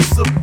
Some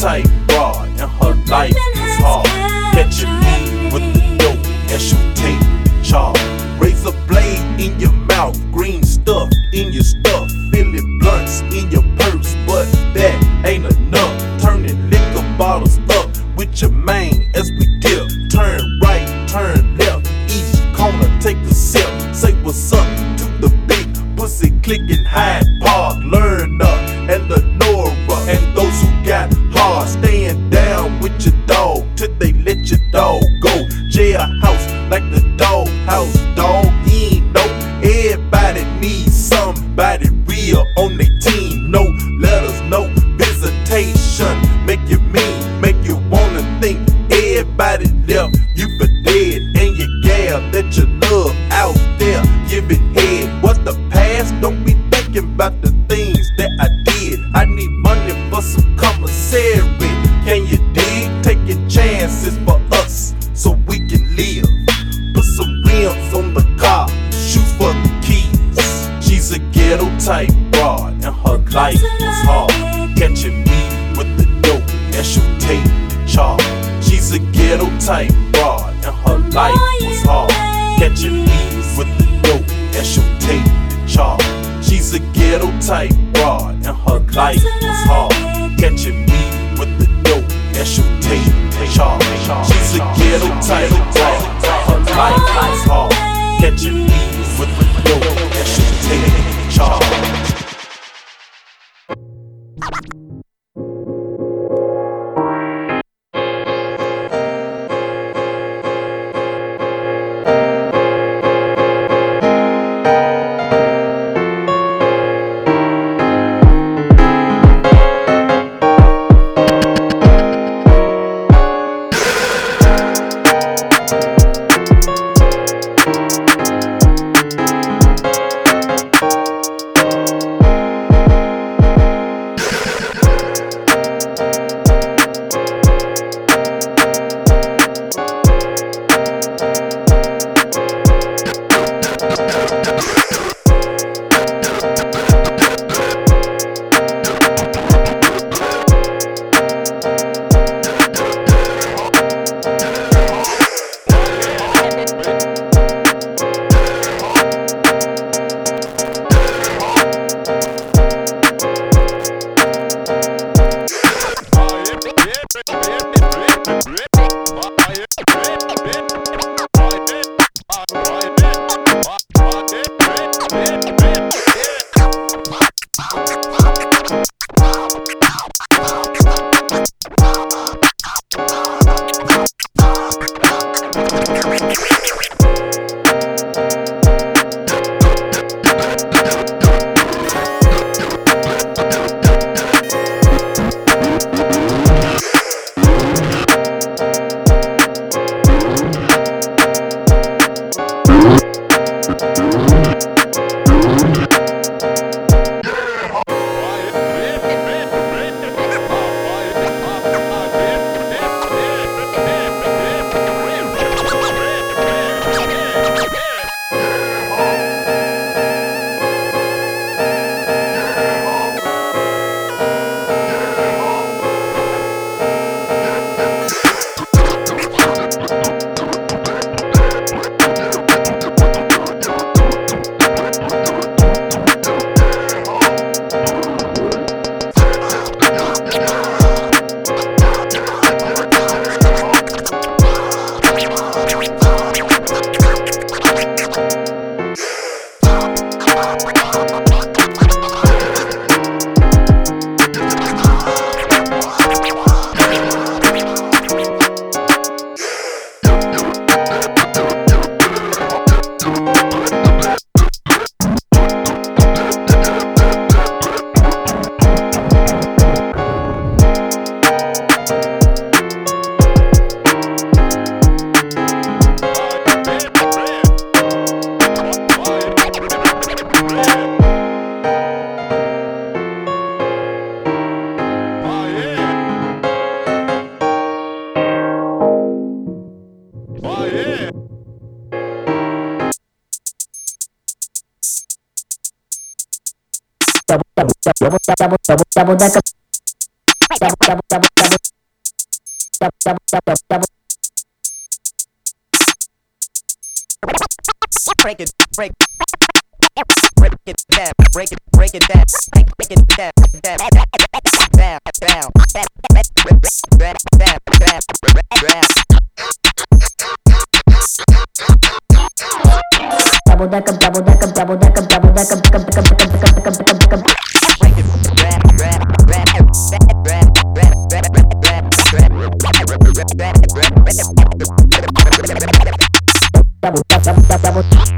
type broad in her life. Double decker. Double double double double. Double double double double. break it, break, break it down, break it, break it down, break it down, down, down, down, down, down, down, Double decker, double decker, double decker, double decker, matamos.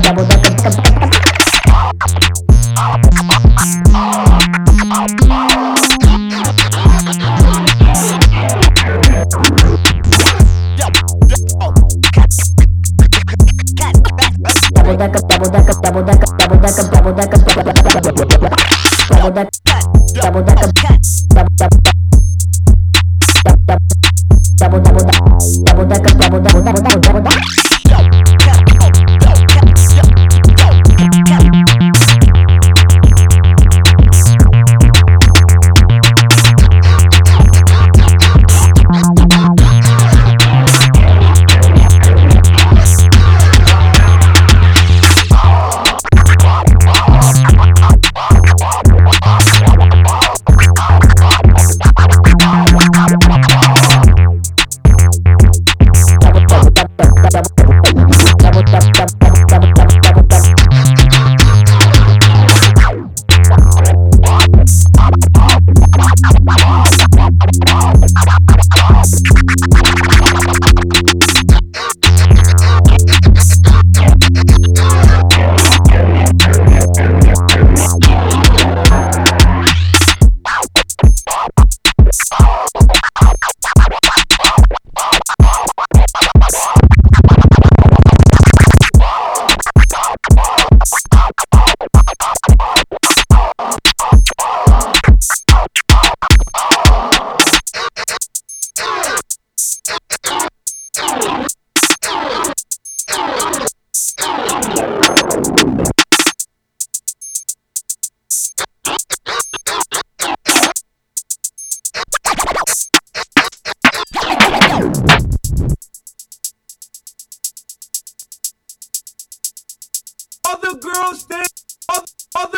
like a cat.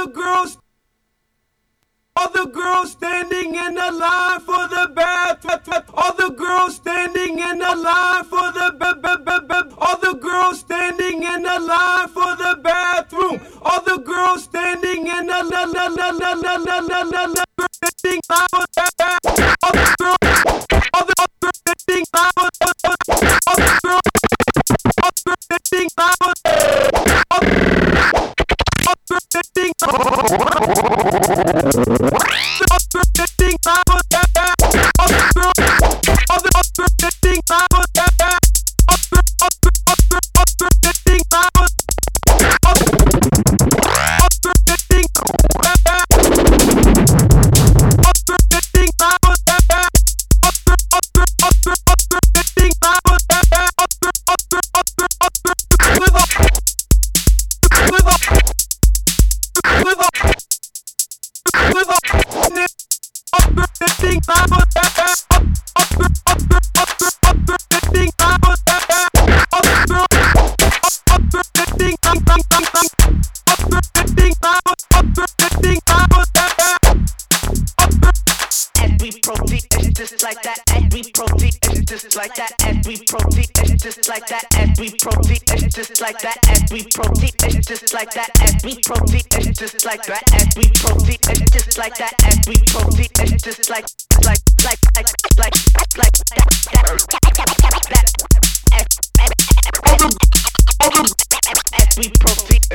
Other girls. Other girls standing in the line for the bathroom. Other girls standing in the line for the b- b- b- b- Other girls standing in the line for the bathroom. Other girls standing in the la la la la la la la la la standing line for the bathroom. Other girls. Other other standing line for the other girls. Other standing line for Oh, we proceed. It's just like that, and we proceed. It's just like that, and we proceed. It's just like that, and we proceed. It's just like, like, like, like, like, like that, that, that, as we proceed,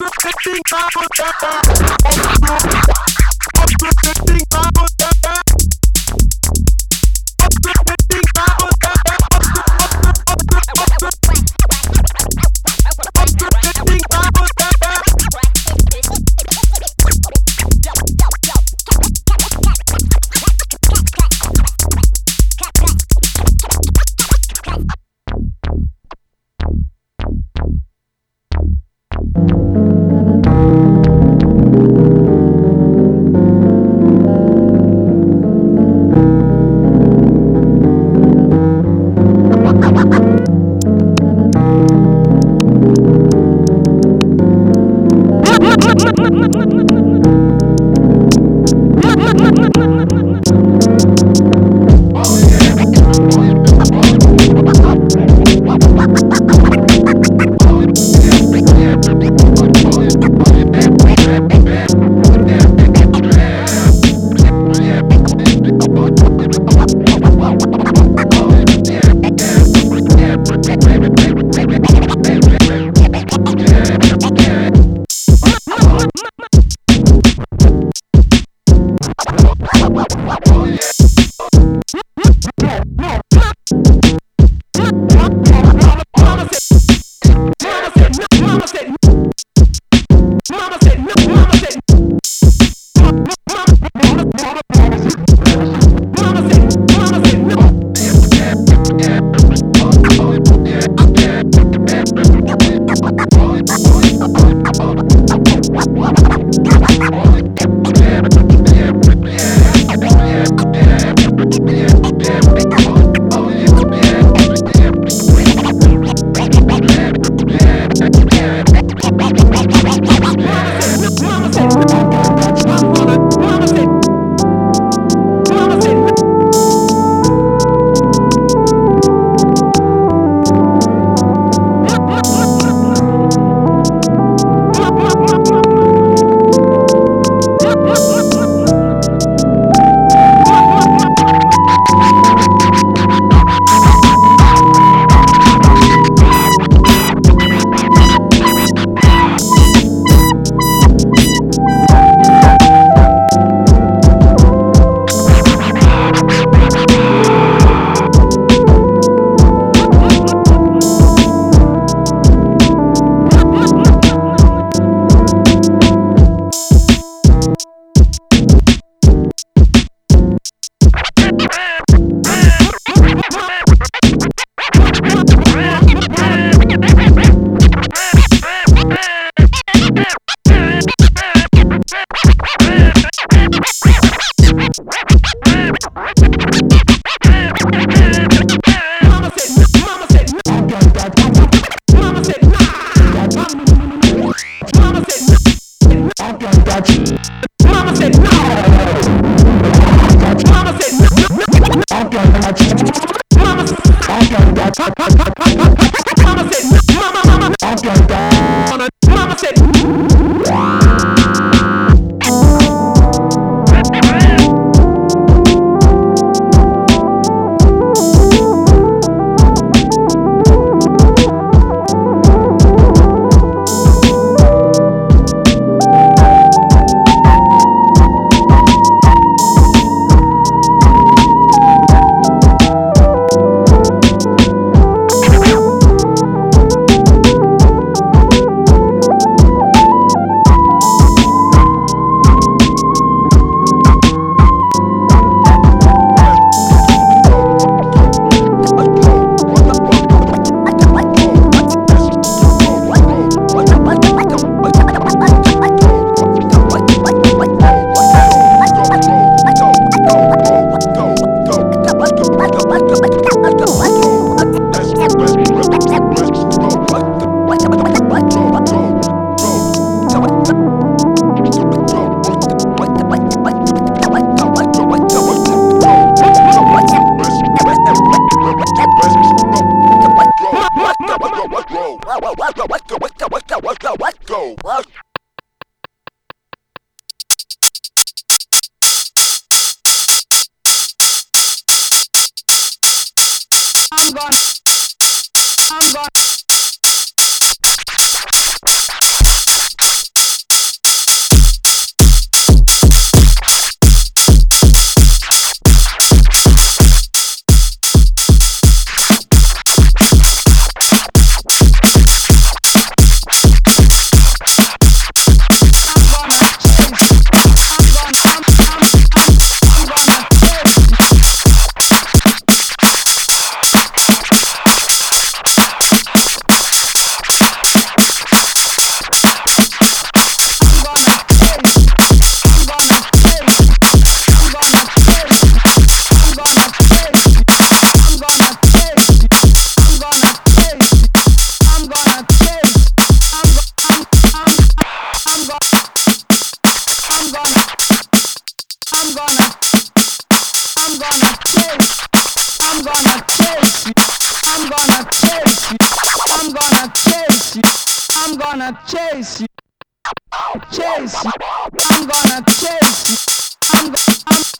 Expecting Chase. I'm gonna chase you. I'm I'm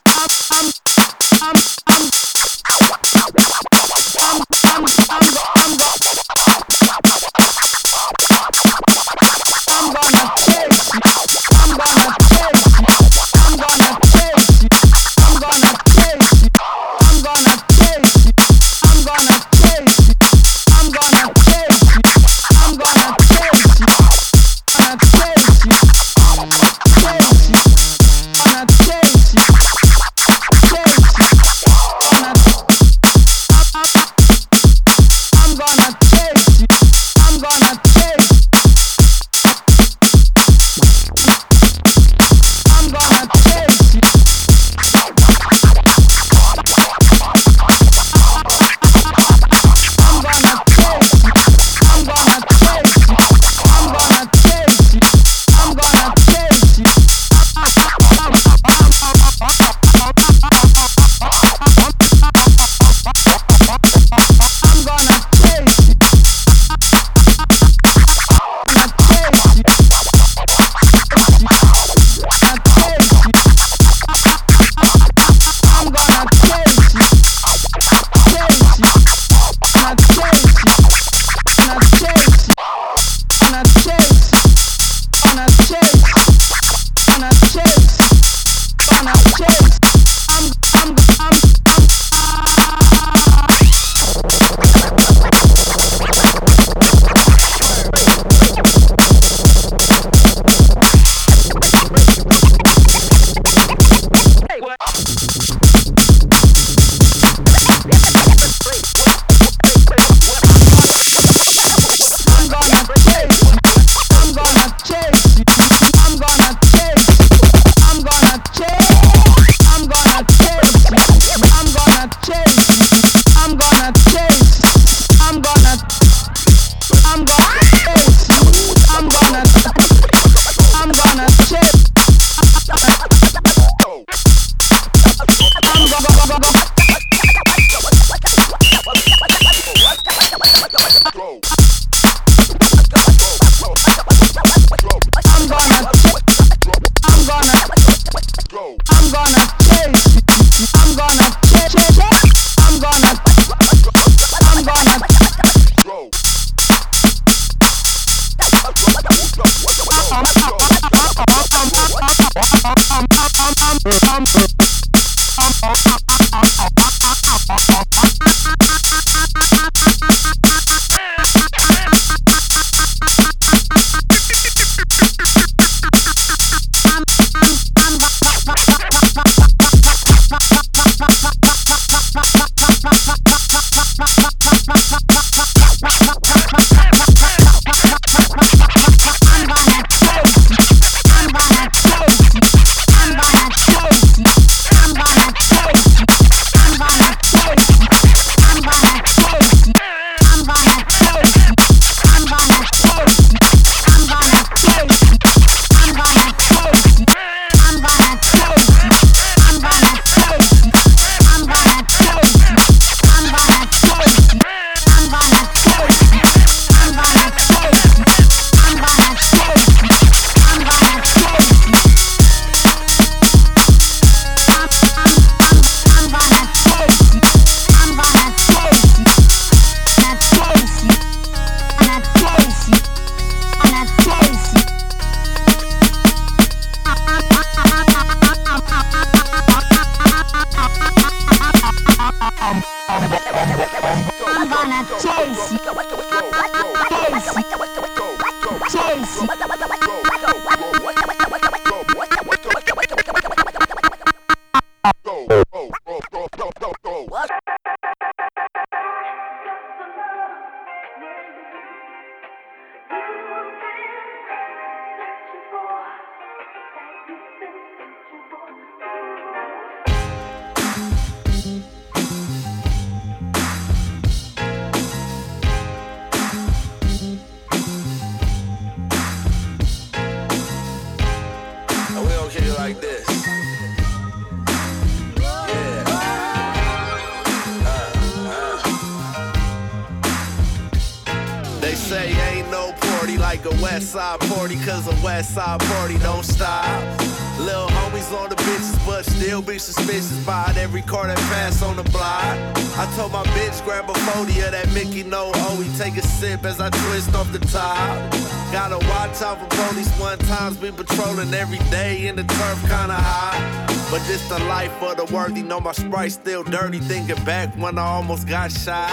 I told my bitch grab a 40 of that Mickey No he take a sip as I twist off the top. Gotta watch out for police one times, be patrolling every day in the turf kinda hot. But this the life of the worthy, know my sprite still dirty, thinking back when I almost got shot.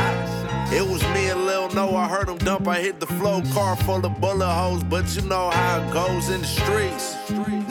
It was me and Lil No, I heard him dump, I hit the flow, car full of bullet holes, but you know how it goes in the streets.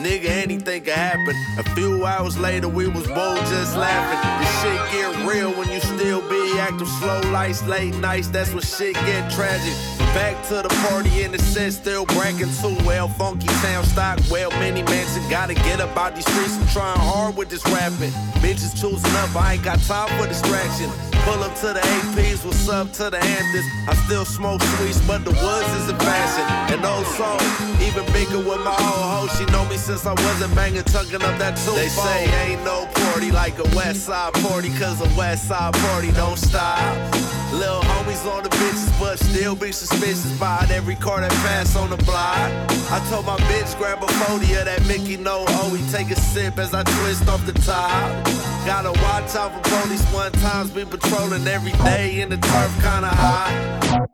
Nigga, anything could happen. A few hours later, we was both just laughing. This shit get real when you still be acting Slow lights, late nights, that's when shit get tragic. Back to the party in the set, still bragging too well. Funky town stock, well, many mansion. Gotta get up out these streets and trying hard with this rapping. Bitches choosing up, I ain't got time for distraction. Pull up to the APs, what's up to the Hamptons? I still smoke sweets, but the woods is a fashion. And old soul, even bigger with my old hoe. She know me since I wasn't banging, tucking up that two. They say ain't no party like a West Side party, cause a West Side party don't stop. Little homies on the bitches, but still be suspicious by every car that pass on the block. I told my bitch grab a 40 of that Mickey No Oh, take a sip as I twist off the top. Gotta watch out for police one times, be patrolling every day in the turf kinda hot.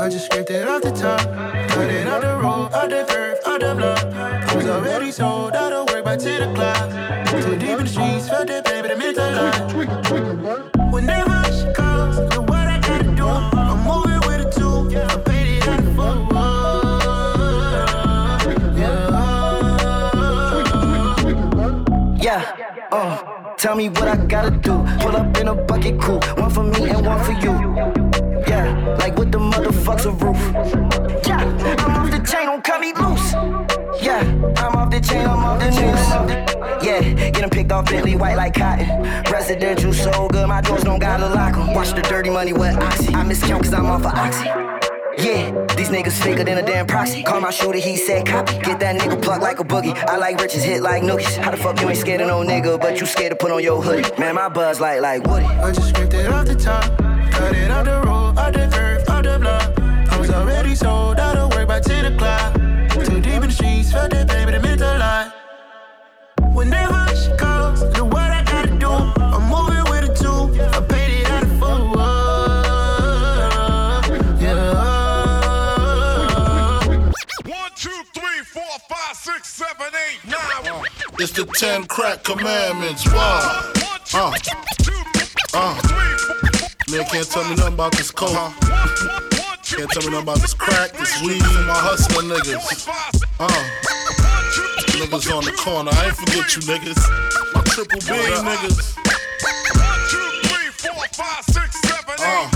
I just scraped it off the top, cut it off the road, off the curve, off the block. I was already sold out of work by 10 o'clock. Too deep in the streets, felt that baby, the mental lie. Uh, tell me what I gotta do. Pull up in a bucket coupe, one for me and one for you. Yeah, like with the motherfucks a roof. Yeah, I'm off the chain, don't cut me loose. Yeah, I'm off the chain, I'm off the noose. Yeah, get 'em picked off Bentley, white like cotton. Residential so good, my doors don't gotta lock 'em. Watch the dirty money with Oxy. I miscount cause I'm off of Oxy. Yeah, these niggas faker than a damn proxy. Call my shooter, he said copy. Get that nigga plucked like a boogie. I like riches, hit like nookies. How the fuck you ain't scared of no nigga, but you scared to put on your hoodie? Man, my buzz like like Woody. I just scraped it off the top, cut it off the road, off the curve, off the block. I was already sold out of work by 10 o'clock. Too deep in the streets, felt that baby, the mental lie. Whenever six, seven, eight, nine. It's the ten crack commandments. Wow. Uh. Uh. Man can't tell me nothing about this coke. two, Can't tell me nothing about this crack, this weed, and my hustling niggas. Uh, niggas on the corner. I ain't forget you niggas. My triple B niggas. one,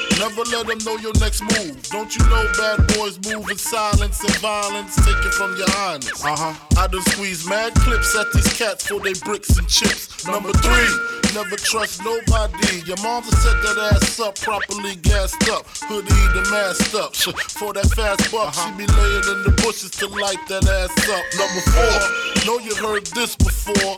never let them know your next move. Don't you know bad boys move in silence and violence? Take it from your highness. Uh huh. I done squeeze mad clips at these cats for they bricks and chips. Number three, never trust nobody. Your mom's set that ass up, properly gassed up. Hoodie the masked up. For that fast buck, she be laying in the bushes to light that ass up. Number four, know you heard this before.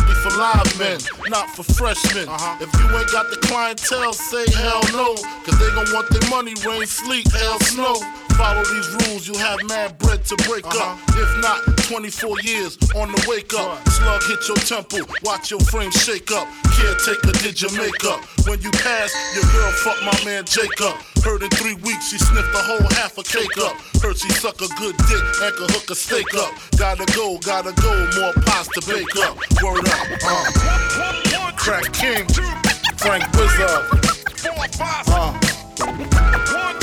strictly for live men, not for freshmen. Uh-huh. If you ain't got the clientele, say hell no, cause they gon' want their money, rain, sleet, hell, snow. Follow these rules, you'll have mad bread to break up. Uh-huh. If not, 24 years on the wake up. Slug hit your temple, watch your frame shake up. Caretaker did your makeup. When you pass, your girl fuck my man Jacob. Heard in three weeks she sniffed a whole half a cake up. Heard she suck a good dick and could hook a steak up. Gotta go, gotta go, more pies to bake up. Word up, uh. Crack King, Frank Wizard. Uh.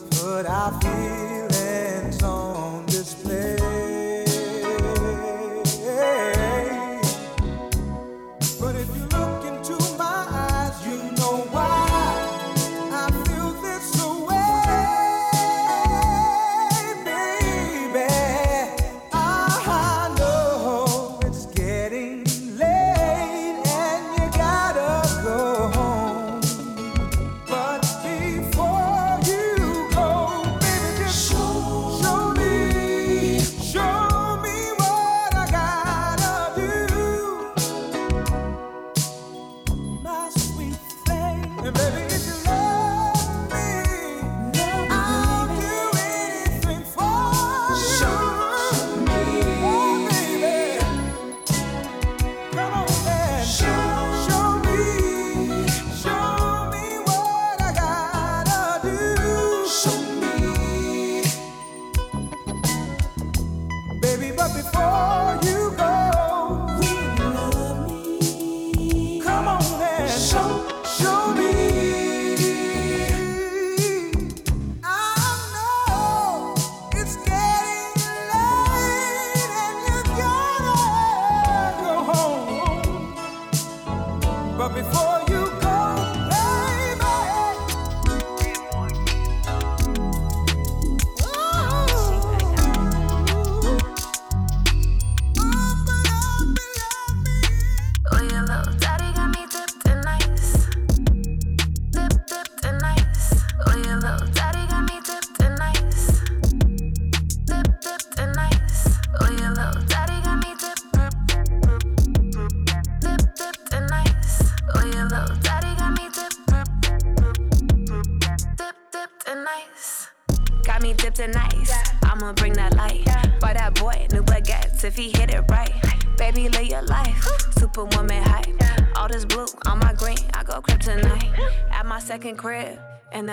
Me to put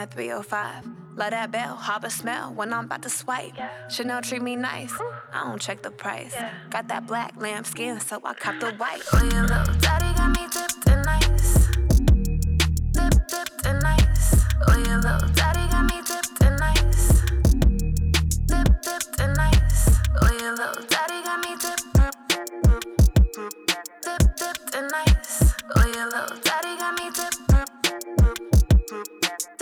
that 305. Love that bell, harbor smell when I'm about to swipe. Chanel treat me nice. I don't check the price. Got that black lamb skin, so I cop the white. Little daddy got me dipped in ice. Dip, dipped in ice. Your little daddy got me dipped in ice. Dip, dipped in ice. Your little daddy got me dipped. Dip, dipped in ice. Your little daddy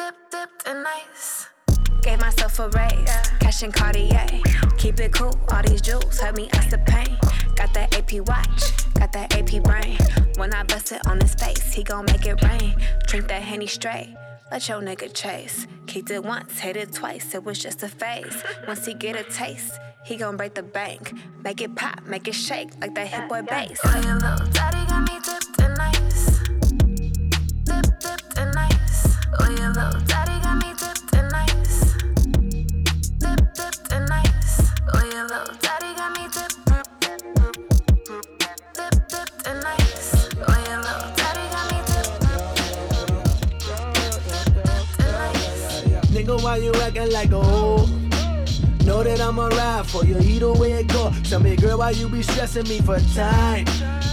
Dip, dipped in ice. Gave myself a raise, cash and Cartier. Keep it cool, all these jewels help me as the pain. Got that AP watch, got that AP brain. When I bust it on his face, he gon' make it rain. Drink that henny straight. Let your nigga chase. Kicked it once, hit it twice, it was just a phase. Once he get a taste, he gon' break the bank. Make it pop, make it shake like that Hit-Boy bass. Little daddy got me dipped ice. Why you acting like a hoe? Know that I'ma ride for you either way it go. Tell me, girl, why you be stressing me for time?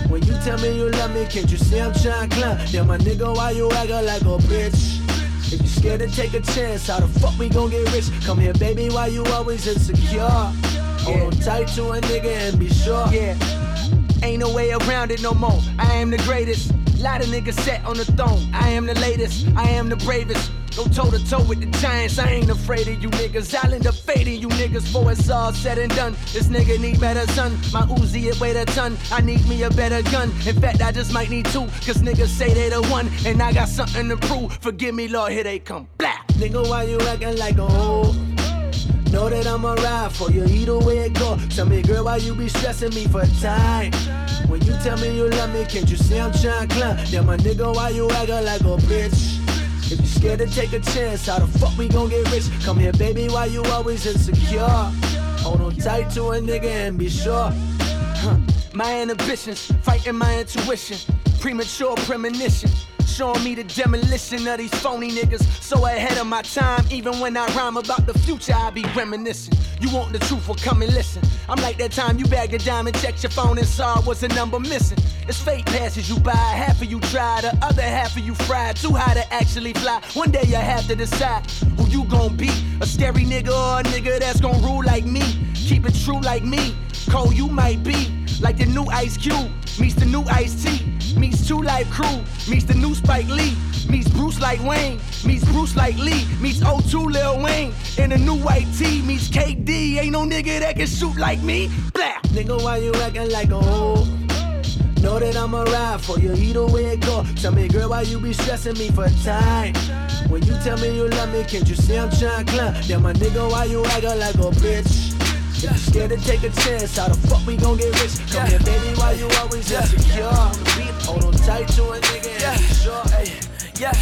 When you tell me you love me, can't you see I'm trying to climb? Then my nigga, why you acting like a bitch? Scared to take a chance, how the fuck we gon' get rich? Come here, baby, why you always insecure? Hold on tight to a nigga and be sure. Yeah. Ain't no way around it no more. I am the greatest. Lot of niggas set on the throne. I am the latest. I am the bravest. Go toe to toe with the giants. I ain't afraid of you niggas. I'll end up fading you niggas before it's all said and done. This nigga need better son. My Uzi it weigh a ton. I need me a better gun. In fact, I just might need two. Cause niggas say they the one. And I got something to prove. Forgive me, Lord, here they come. Blah. Nigga, why you acting like a hoe? Know that I'ma ride for you either way it go. Tell me, girl, why you be stressing me for time? When you tell me you love me, can't you see I'm trying to climb? Then my nigga, why you acting like a bitch? If you scared to take a chance, how the fuck we gon' get rich? Come here, baby, why you always insecure? Hold on tight to a nigga and be sure. Huh. My inhibitions, fighting my intuition, premature premonition. Showing me the demolition of these phony niggas. So ahead of my time, even when I rhyme about the future, I be reminiscing. You want the truth, well come and listen. I'm like that time you bagged a diamond, checked your phone and saw was a number missing. It's fate passes you by, half of you try, the other half of you fried. Too high to actually fly. One day you have to decide who you gon' be. A scary nigga or a nigga that's gon' rule like me. Keep it true like me. Cold you might be. Like the new Ice Cube meets the new Ice T, meets Two Live Crew, meets the new Spike Lee, meets Bruce like Wayne, meets Bruce like Lee, meets O2 Lil Wayne, in a new white tee, meets KD. Ain't no nigga that can shoot like me. Blah. Nigga, why you acting like a hoe? Know that I'ma ride for you either way it go. Tell me, girl, why you be stressing me for time? When you tell me you love me, can't you see I'm trying to climb? Then my nigga, why you acting like a bitch? You scared to take a chance, how the fuck we gon' get rich? Come here, baby, why you always yeah. insecure? Hold on tight to a nigga be sure. Ay. Yeah,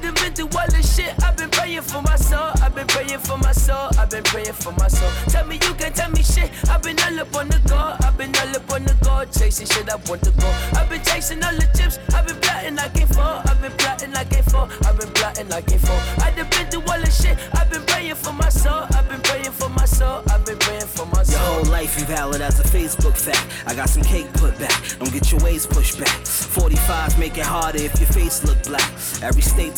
done been through all this shit. I've been praying for my soul. I've been praying for my soul. I've been praying for my soul. Tell me you can tell me shit. I've been all up on the go. I've been all up on the go. Chasing shit I want to go. I've been chasing all the chips. I've been plotting like it for. I've been plotting like it for. I've been plotting like it for. I done been through all this shit. I've been praying for my soul. I've been praying for my soul. I've been praying for my soul. Your whole life invalid as a Facebook fact. I got some cake put back. Don't get your ways pushed back. 45 make it harder if your face look black. Every state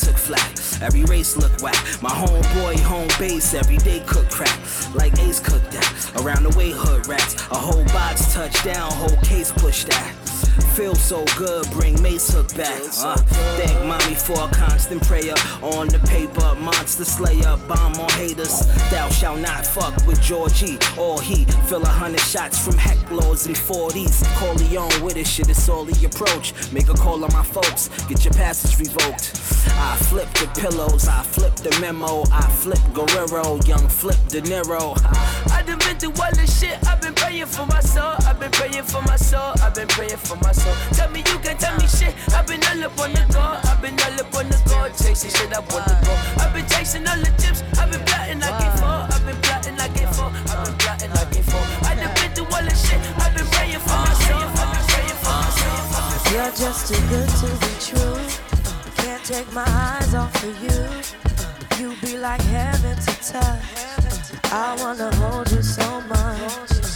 Every race look whack. My homeboy home base every day cook crack. Like Ace cooked that. Around the way hood rats. A whole box touchdown. Whole case push that. Feel so good, bring Mace Hook back. Uh, thank mommy for a constant prayer. On the paper, monster slayer, bomb on haters. Thou shalt not fuck with Georgie or he. Fill a hundred shots from hecklors and 40s. Corleone with it, shit, it's all the approach. Make a call on my folks, get your passage revoked. I flip the pillows, I flip the memo, I flip Guerrero, young flip De Niro. I been through all this shit. I've been praying for my soul praying for my soul, I've been praying for my soul. Tell me you can tell me shit, I've been all up on the go, I've been all up on the go, chasing shit up on the go. I've been chasing all the tips, I've been plotting, like can't I've been plotting, like can't I've been plotting, like can't fall. I done been through all the shit, I've been praying for my soul, I've been praying for my soul. You're just too good to be true. Can't take my eyes off of you. You be like heaven to touch. I wanna hold you so much.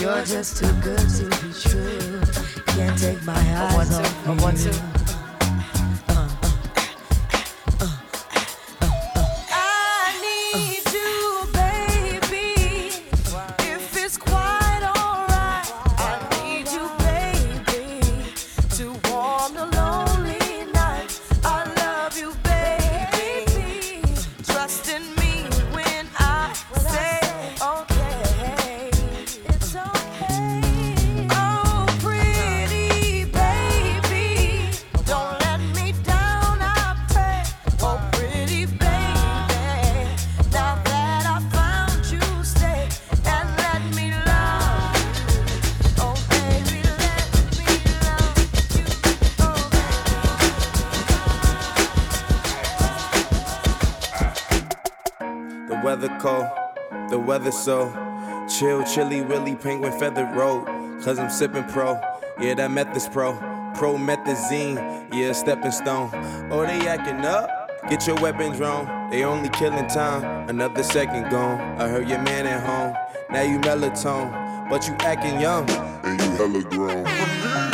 You're just too good to be true. Can't take my eyes off of you. Cold, the weather so chill, chilly, willy, penguin feathered road. Cause I'm sipping pro, yeah, that meth is pro. Promethazine, yeah, stepping stone. Oh, they acting up? Get your weapons wrong. They only killing time, another second gone. I heard your man at home, now you melatonin, but you acting young. And you hella grown.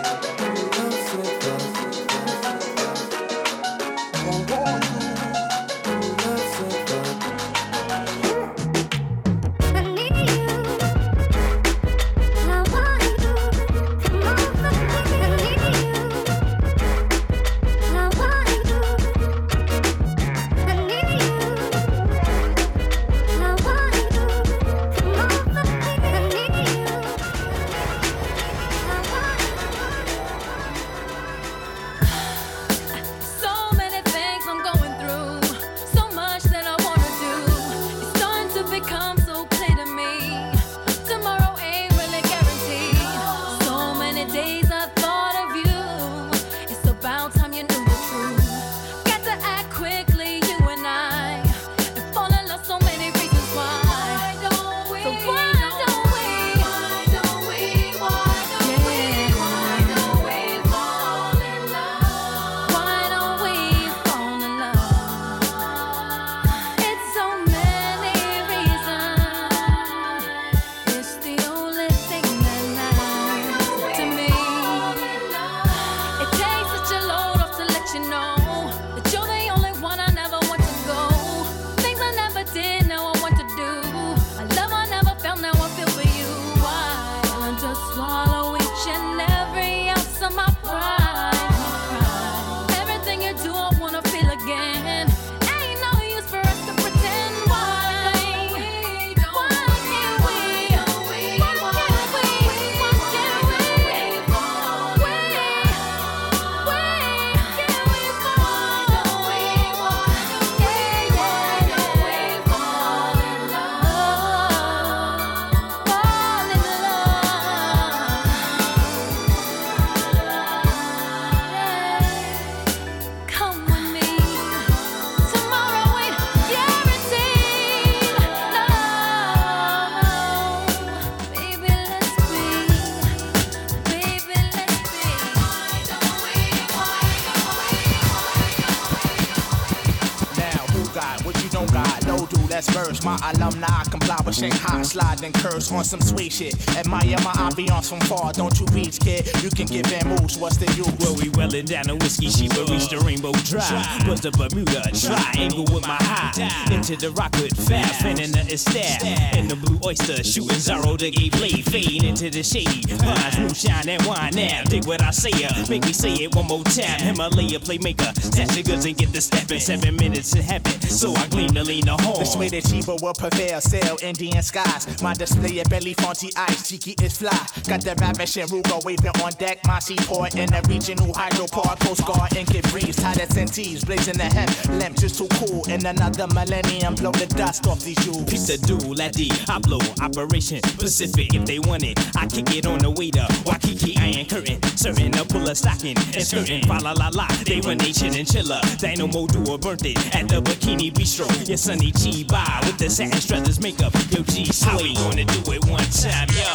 And curse on some sweet shit. Admire my ambiance from far, don't you reach, kid? You can get them moves, what's the use? Well, we welling down the whiskey, she will reach the rainbow drive. Put the Bermuda triangle with my high. Into the rockwood fast, spinning the estab. In the blue oyster, shooting Zorro the gay blade. Fade into the shady. Vines, moonshine, and wine now. Dig what I say, uh, make me say it one more time. Himalaya playmaker, stash the goods and get the stepping. Seven minutes in heaven, so I glean to lean the home. This way the cheaper will prevail, sail Indian skies. My display of belly fonty ice, cheeky is fly. Got the ravishing Ruger waving on deck. My seaport in the regional hydroport. Coast Guard and get breeze. Tied at centis, blazing the hem. Lamp just too cool. In another millennium, blow the dust off these jewels. Piece of at the I blow Operation Pacific if they want it. I kick it on the waiter. Waikiki iron curtain. Certain to pull a stocking and skirting. Fa la la la. They run they and chiller. Dynamo duo burnt it at the Bikini Bistro. Your sunny G by with the satin struthers makeup. Yo G we gonna do it one time, yo?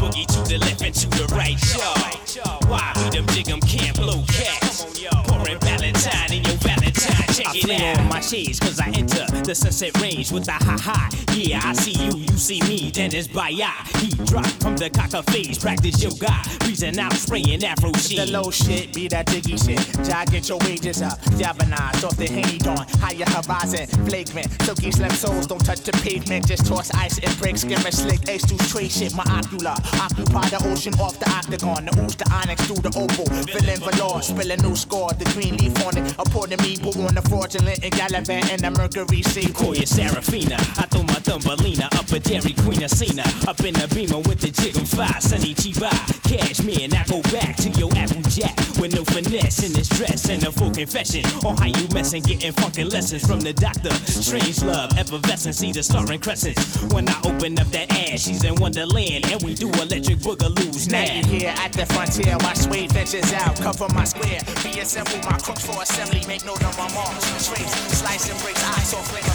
Boogie to the left and to the right, yo. Why we them dig 'em can't blow cats? Pouring Valentine in your Valentine. Check I it fling out. on my shades cause I enter the sunset range with the ha ha. Yeah, I see you, you see me, then it's by He drop from the cocker phase, practice yoga, breezing out, spraying afro shit. The low shit, be that diggy shit. Try get your wages up. Javanized off the henny dawn. Higher horizon, flagrant. Silky slim souls don't touch the pavement. Just toss ice and bricks. Skimming slick. Ace to straight shit. My ocular. Occupy the ocean off the octagon. The ooze, the onyx through the opal. Filling velour. A new score. The green leaf on it. A pour to me. On the fraudulent and gallivant in the Mercury Sea. Call Serafina. I throw my Thumbelina up a Dairy Queen of Cena. Up in the beamer with the jig and fire. Sonny Chiba. Cashmere. Now go back to your Apple Jack. With no finesse in this dress. And a full confession on how you messin'. Getting funkin' lessons from the doctor. Strange love. Effervescent. See the starring crescents. When I open up that ass, she's in Wonderland. And we do electric boogaloos Now now. you here at the frontier, my suede ventures out, cover my square. Reassemble my crooks for assembly, make note of my marks. Trace, slice and breaks, eyes off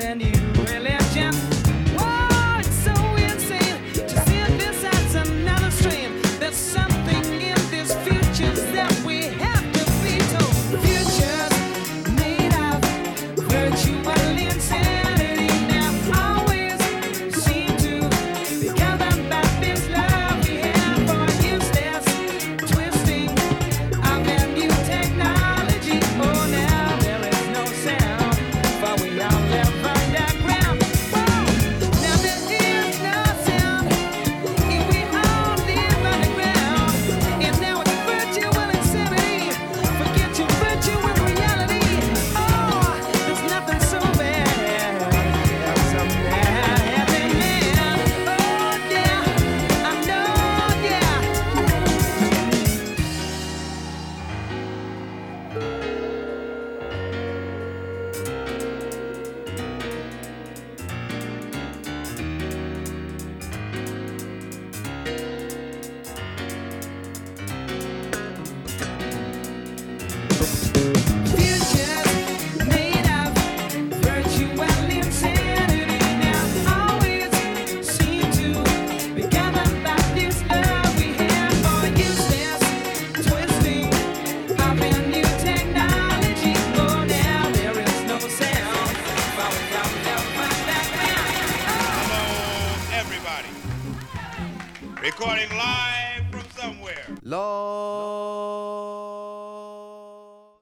and you